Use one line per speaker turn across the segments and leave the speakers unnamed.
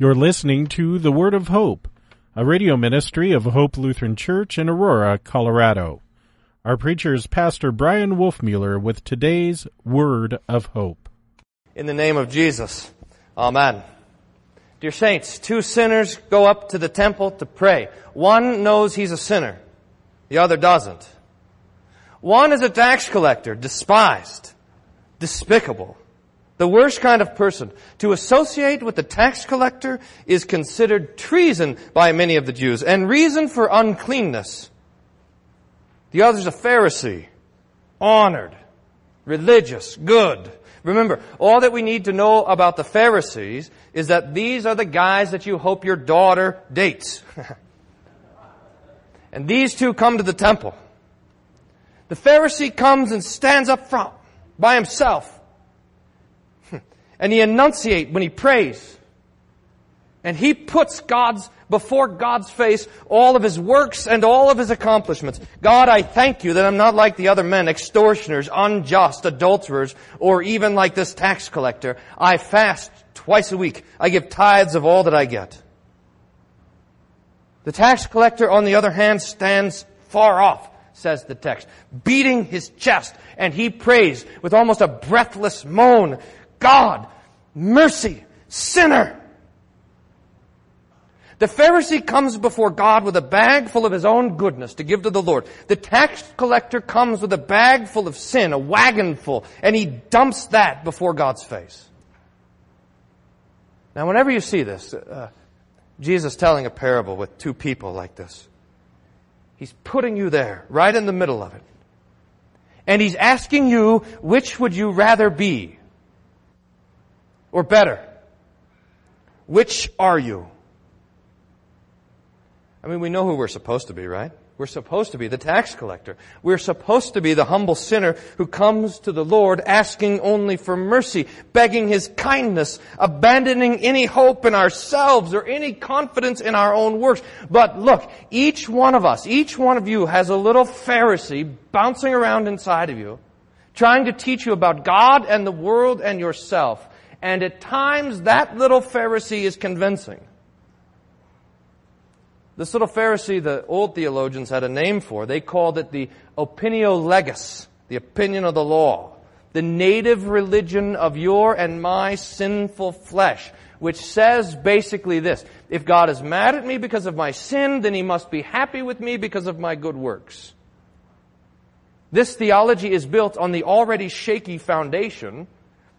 You're listening to The Word of Hope, a radio ministry of Hope Lutheran Church in Aurora, Colorado. Our preacher is Pastor Bryan Wolfmueller with today's Word of Hope.
In the name of Jesus, Amen. Dear saints, two sinners go up to the temple to pray. One knows he's a sinner. The other doesn't. One is a tax collector, despised, despicable, the worst kind of person. To associate with the tax collector is considered treason by many of the Jews and reason for uncleanness. The other is a Pharisee, honored, religious, good. Remember, all that we need to know about the Pharisees is that these are the guys that you hope your daughter dates. and these two come to the temple. The Pharisee comes and stands up front by himself. And he enunciate when he prays. And he puts God's, before God's face, all of his works and all of his accomplishments. God, I thank you that I'm not like the other men, extortioners, unjust, adulterers, or even like this tax collector. I fast twice a week. I give tithes of all that I get. The tax collector, on the other hand, stands far off, says the text, beating his chest, and he prays with almost a breathless moan, God, mercy, sinner. The Pharisee comes before God with a bag full of his own goodness to give to the Lord. The tax collector comes with a bag full of sin, a wagon full, and he dumps that before God's face. Now, whenever you see this, uh, Jesus telling a parable with two people like this, he's putting you there, right in the middle of it. And he's asking you, which would you rather be? Or better, which are you? I mean, we know who we're supposed to be, right? We're supposed to be the tax collector. We're supposed to be the humble sinner who comes to the Lord asking only for mercy, begging His kindness, abandoning any hope in ourselves or any confidence in our own works. But look, each one of us, each one of you has a little Pharisee bouncing around inside of you, trying to teach you about God and the world and yourself. And at times that little Pharisee is convincing. This little Pharisee, the old theologians had a name for. They called it the opinio legis, the opinion of the law. The native religion of your and my sinful flesh, which says basically this. If God is mad at me because of my sin, then he must be happy with me because of my good works. This theology is built on the already shaky foundation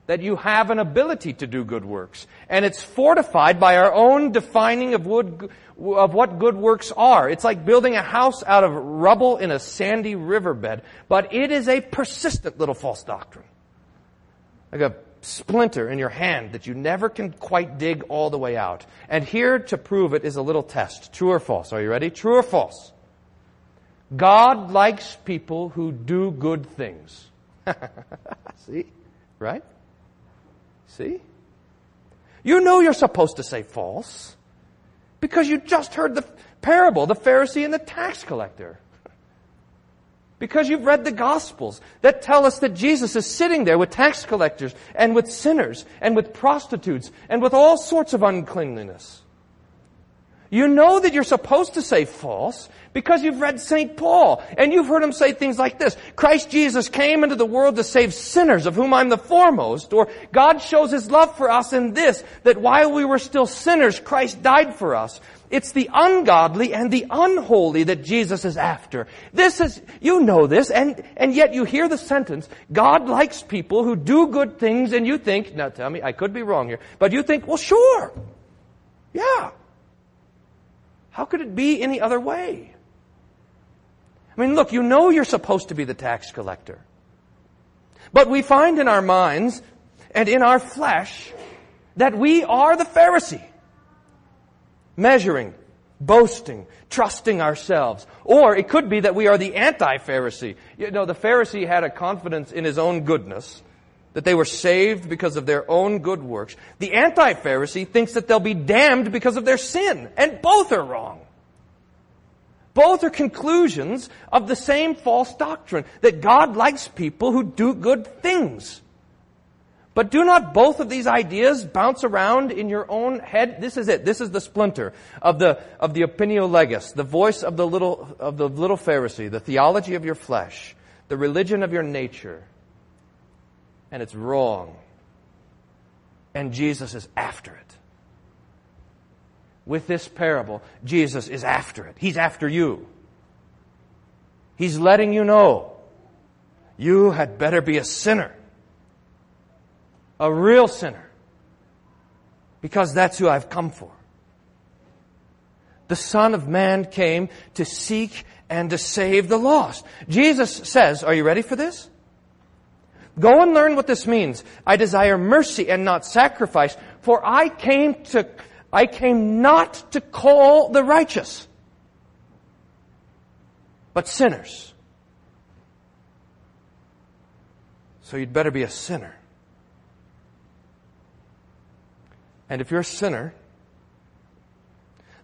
that you have an ability to do good works. And it's fortified by our own defining of, wood, of what good works are. It's like building a house out of rubble in a sandy riverbed, but it is a persistent little false doctrine. Like a splinter in your hand that you never can quite dig all the way out. And here to prove it is a little test. True or false? Are you ready? True or false? God likes people who do good things. See? Right? See? You know you're supposed to say false because you just heard the parable, the Pharisee and the tax collector. Because you've read the Gospels that tell us that Jesus is sitting there with tax collectors and with sinners and with prostitutes and with all sorts of uncleanliness. You know that you're supposed to say false because you've read St. Paul and you've heard him say things like this. Christ Jesus came into the world to save sinners of whom I'm the foremost. Or God shows his love for us in this, that while we were still sinners, Christ died for us. It's the ungodly and the unholy that Jesus is after. This is, you know this, and, and yet you hear the sentence, God likes people who do good things, and you think, now tell me, I could be wrong here, but you think, well sure. Yeah. How could it be any other way? I mean, look, you know you're supposed to be the tax collector. But we find in our minds and in our flesh that we are the Pharisee. Measuring, boasting, trusting ourselves. Or it could be that we are the anti-Pharisee. You know, the Pharisee had a confidence in his own goodness, that they were saved because of their own good works. The anti-Pharisee thinks that they'll be damned because of their sin. And both are wrong. Both are conclusions of the same false doctrine that God likes people who do good things. But do not both of these ideas bounce around in your own head? This is it. This is the splinter of the, of the opinio legis, the voice of the little, of the little Pharisee, the theology of your flesh, the religion of your nature. And it's wrong. And Jesus is after it. With this parable, Jesus is after it. He's after you. He's letting you know you had better be a sinner. A real sinner. Because that's who I've come for. The Son of Man came to seek and to save the lost. Jesus says, are you ready for this? Go and learn what this means. I desire mercy and not sacrifice, for I came to, I came not to call the righteous, but sinners. So you'd better be a sinner. And if you're a sinner,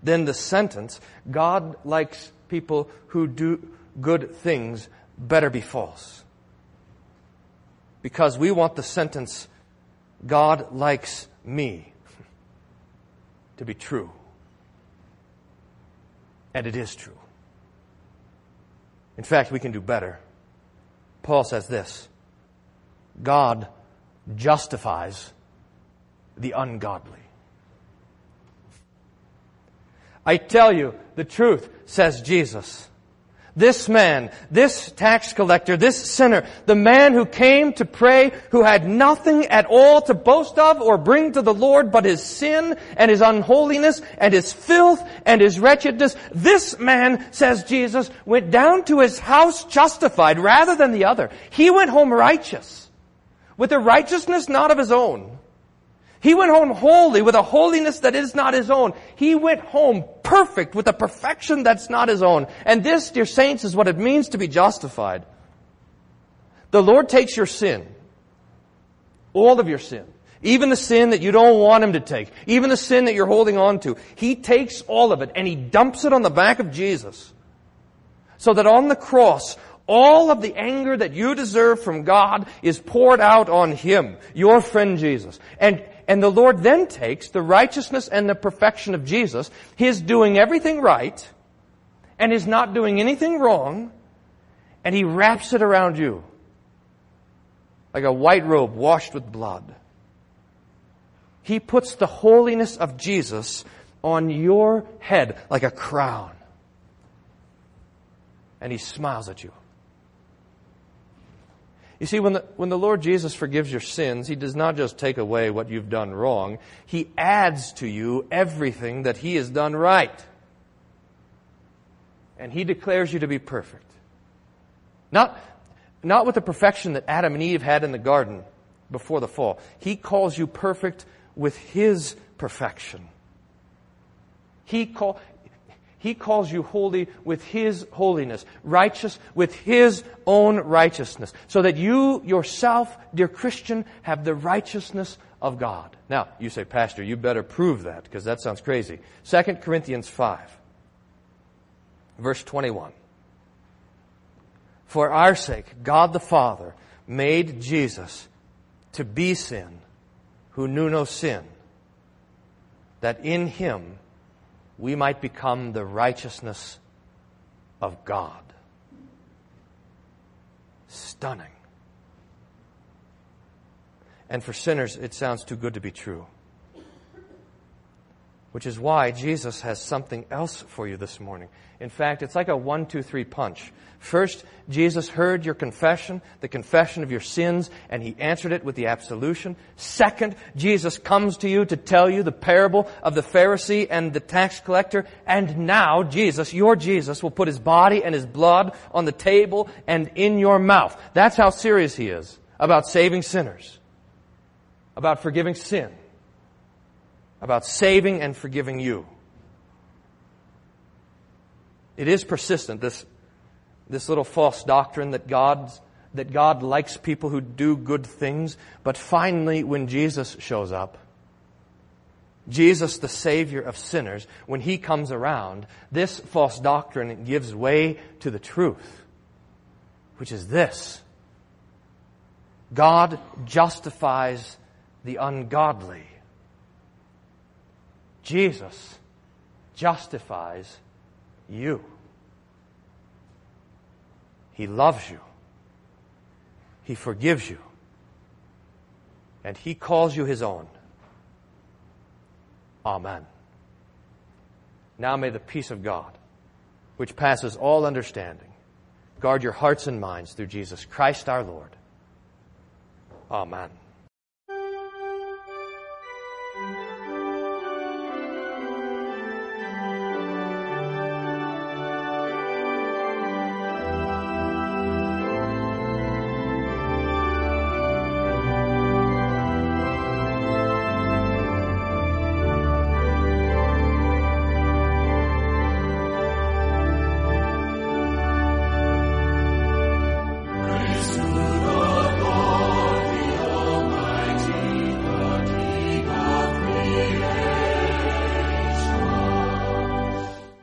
then the sentence, God likes people who do good things, better be false. Because we want the sentence, God likes me, to be true. And it is true. In fact, we can do better. Paul says this God justifies the ungodly. I tell you the truth, says Jesus. This man, this tax collector, this sinner, the man who came to pray, who had nothing at all to boast of or bring to the Lord but his sin and his unholiness and his filth and his wretchedness, this man, says Jesus, went down to his house justified rather than the other. He went home righteous, with a righteousness not of his own, he went home holy with a holiness that is not his own. He went home perfect with a perfection that's not his own. And this, dear saints, is what it means to be justified. The Lord takes your sin, all of your sin, even the sin that you don't want him to take, even the sin that you're holding on to. He takes all of it and he dumps it on the back of Jesus. So that on the cross, all of the anger that you deserve from God is poured out on Him, your friend Jesus. And, and the Lord then takes the righteousness and the perfection of Jesus, His doing everything right, and His not doing anything wrong, and He wraps it around you. Like a white robe washed with blood. He puts the holiness of Jesus on your head like a crown. And He smiles at you. You see, when the, when the Lord Jesus forgives your sins, He does not just take away what you've done wrong, He adds to you everything that He has done right. And He declares you to be perfect. Not, not with the perfection that Adam and Eve had in the garden before the fall. He calls you perfect with His perfection. He call, he calls you holy with His holiness, righteous with His own righteousness, so that you yourself, dear Christian, have the righteousness of God. Now, you say, Pastor, you better prove that, because that sounds crazy. 2 Corinthians 5, verse 21. For our sake, God the Father made Jesus to be sin, who knew no sin, that in Him we might become the righteousness of God. Stunning. And for sinners, it sounds too good to be true. Which is why Jesus has something else for you this morning. In fact, it's like a one, two, three punch. First, Jesus heard your confession, the confession of your sins, and he answered it with the absolution. Second, Jesus comes to you to tell you the parable of the Pharisee and the tax collector. And now, Jesus, your Jesus, will put his body and his blood on the table and in your mouth. That's how serious he is about saving sinners, about forgiving sin, about saving and forgiving you. It is persistent, this this little false doctrine that God that God likes people who do good things, but finally when Jesus shows up, Jesus, the Savior of sinners, when He comes around, this false doctrine gives way to the truth, which is this. God justifies the ungodly. Jesus justifies you. He loves you. He forgives you. And He calls you His own. Amen. Now may the peace of God, which passes all understanding, guard your hearts and minds through Jesus Christ our Lord. Amen.